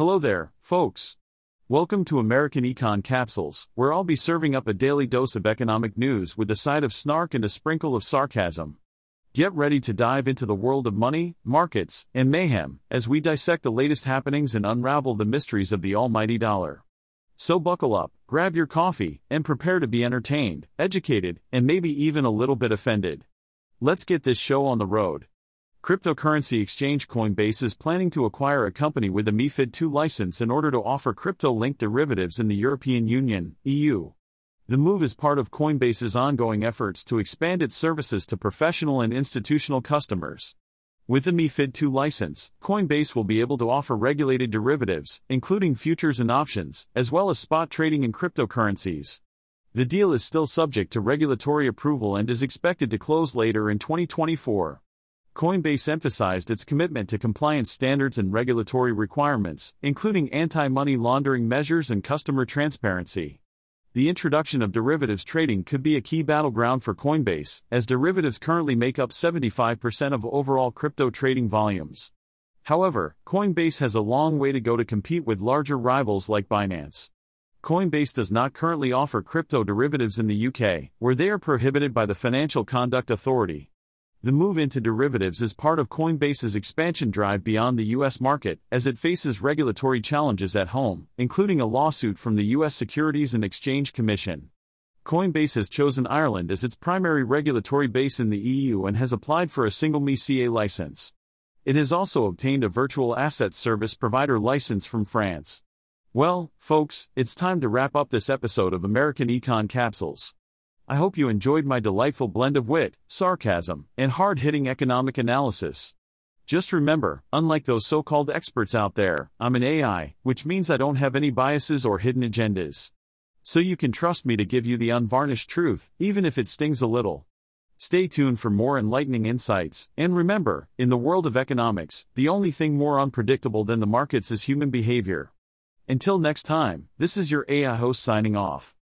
Hello there, folks. Welcome to American Econ Capsules, where I'll be serving up a daily dose of economic news with a side of snark and a sprinkle of sarcasm. Get ready to dive into the world of money, markets, and mayhem as we dissect the latest happenings and unravel the mysteries of the almighty dollar. So buckle up, grab your coffee, and prepare to be entertained, educated, and maybe even a little bit offended. Let's get this show on the road. Cryptocurrency exchange Coinbase is planning to acquire a company with a MiFID II license in order to offer crypto linked derivatives in the European Union, EU. The move is part of Coinbase's ongoing efforts to expand its services to professional and institutional customers. With the MiFID II license, Coinbase will be able to offer regulated derivatives, including futures and options, as well as spot trading in cryptocurrencies. The deal is still subject to regulatory approval and is expected to close later in 2024. Coinbase emphasized its commitment to compliance standards and regulatory requirements, including anti money laundering measures and customer transparency. The introduction of derivatives trading could be a key battleground for Coinbase, as derivatives currently make up 75% of overall crypto trading volumes. However, Coinbase has a long way to go to compete with larger rivals like Binance. Coinbase does not currently offer crypto derivatives in the UK, where they are prohibited by the Financial Conduct Authority. The move into derivatives is part of Coinbase's expansion drive beyond the US market as it faces regulatory challenges at home, including a lawsuit from the US Securities and Exchange Commission. Coinbase has chosen Ireland as its primary regulatory base in the EU and has applied for a single MiCA license. It has also obtained a virtual asset service provider license from France. Well, folks, it's time to wrap up this episode of American Econ Capsules. I hope you enjoyed my delightful blend of wit, sarcasm, and hard hitting economic analysis. Just remember, unlike those so called experts out there, I'm an AI, which means I don't have any biases or hidden agendas. So you can trust me to give you the unvarnished truth, even if it stings a little. Stay tuned for more enlightening insights, and remember, in the world of economics, the only thing more unpredictable than the markets is human behavior. Until next time, this is your AI host signing off.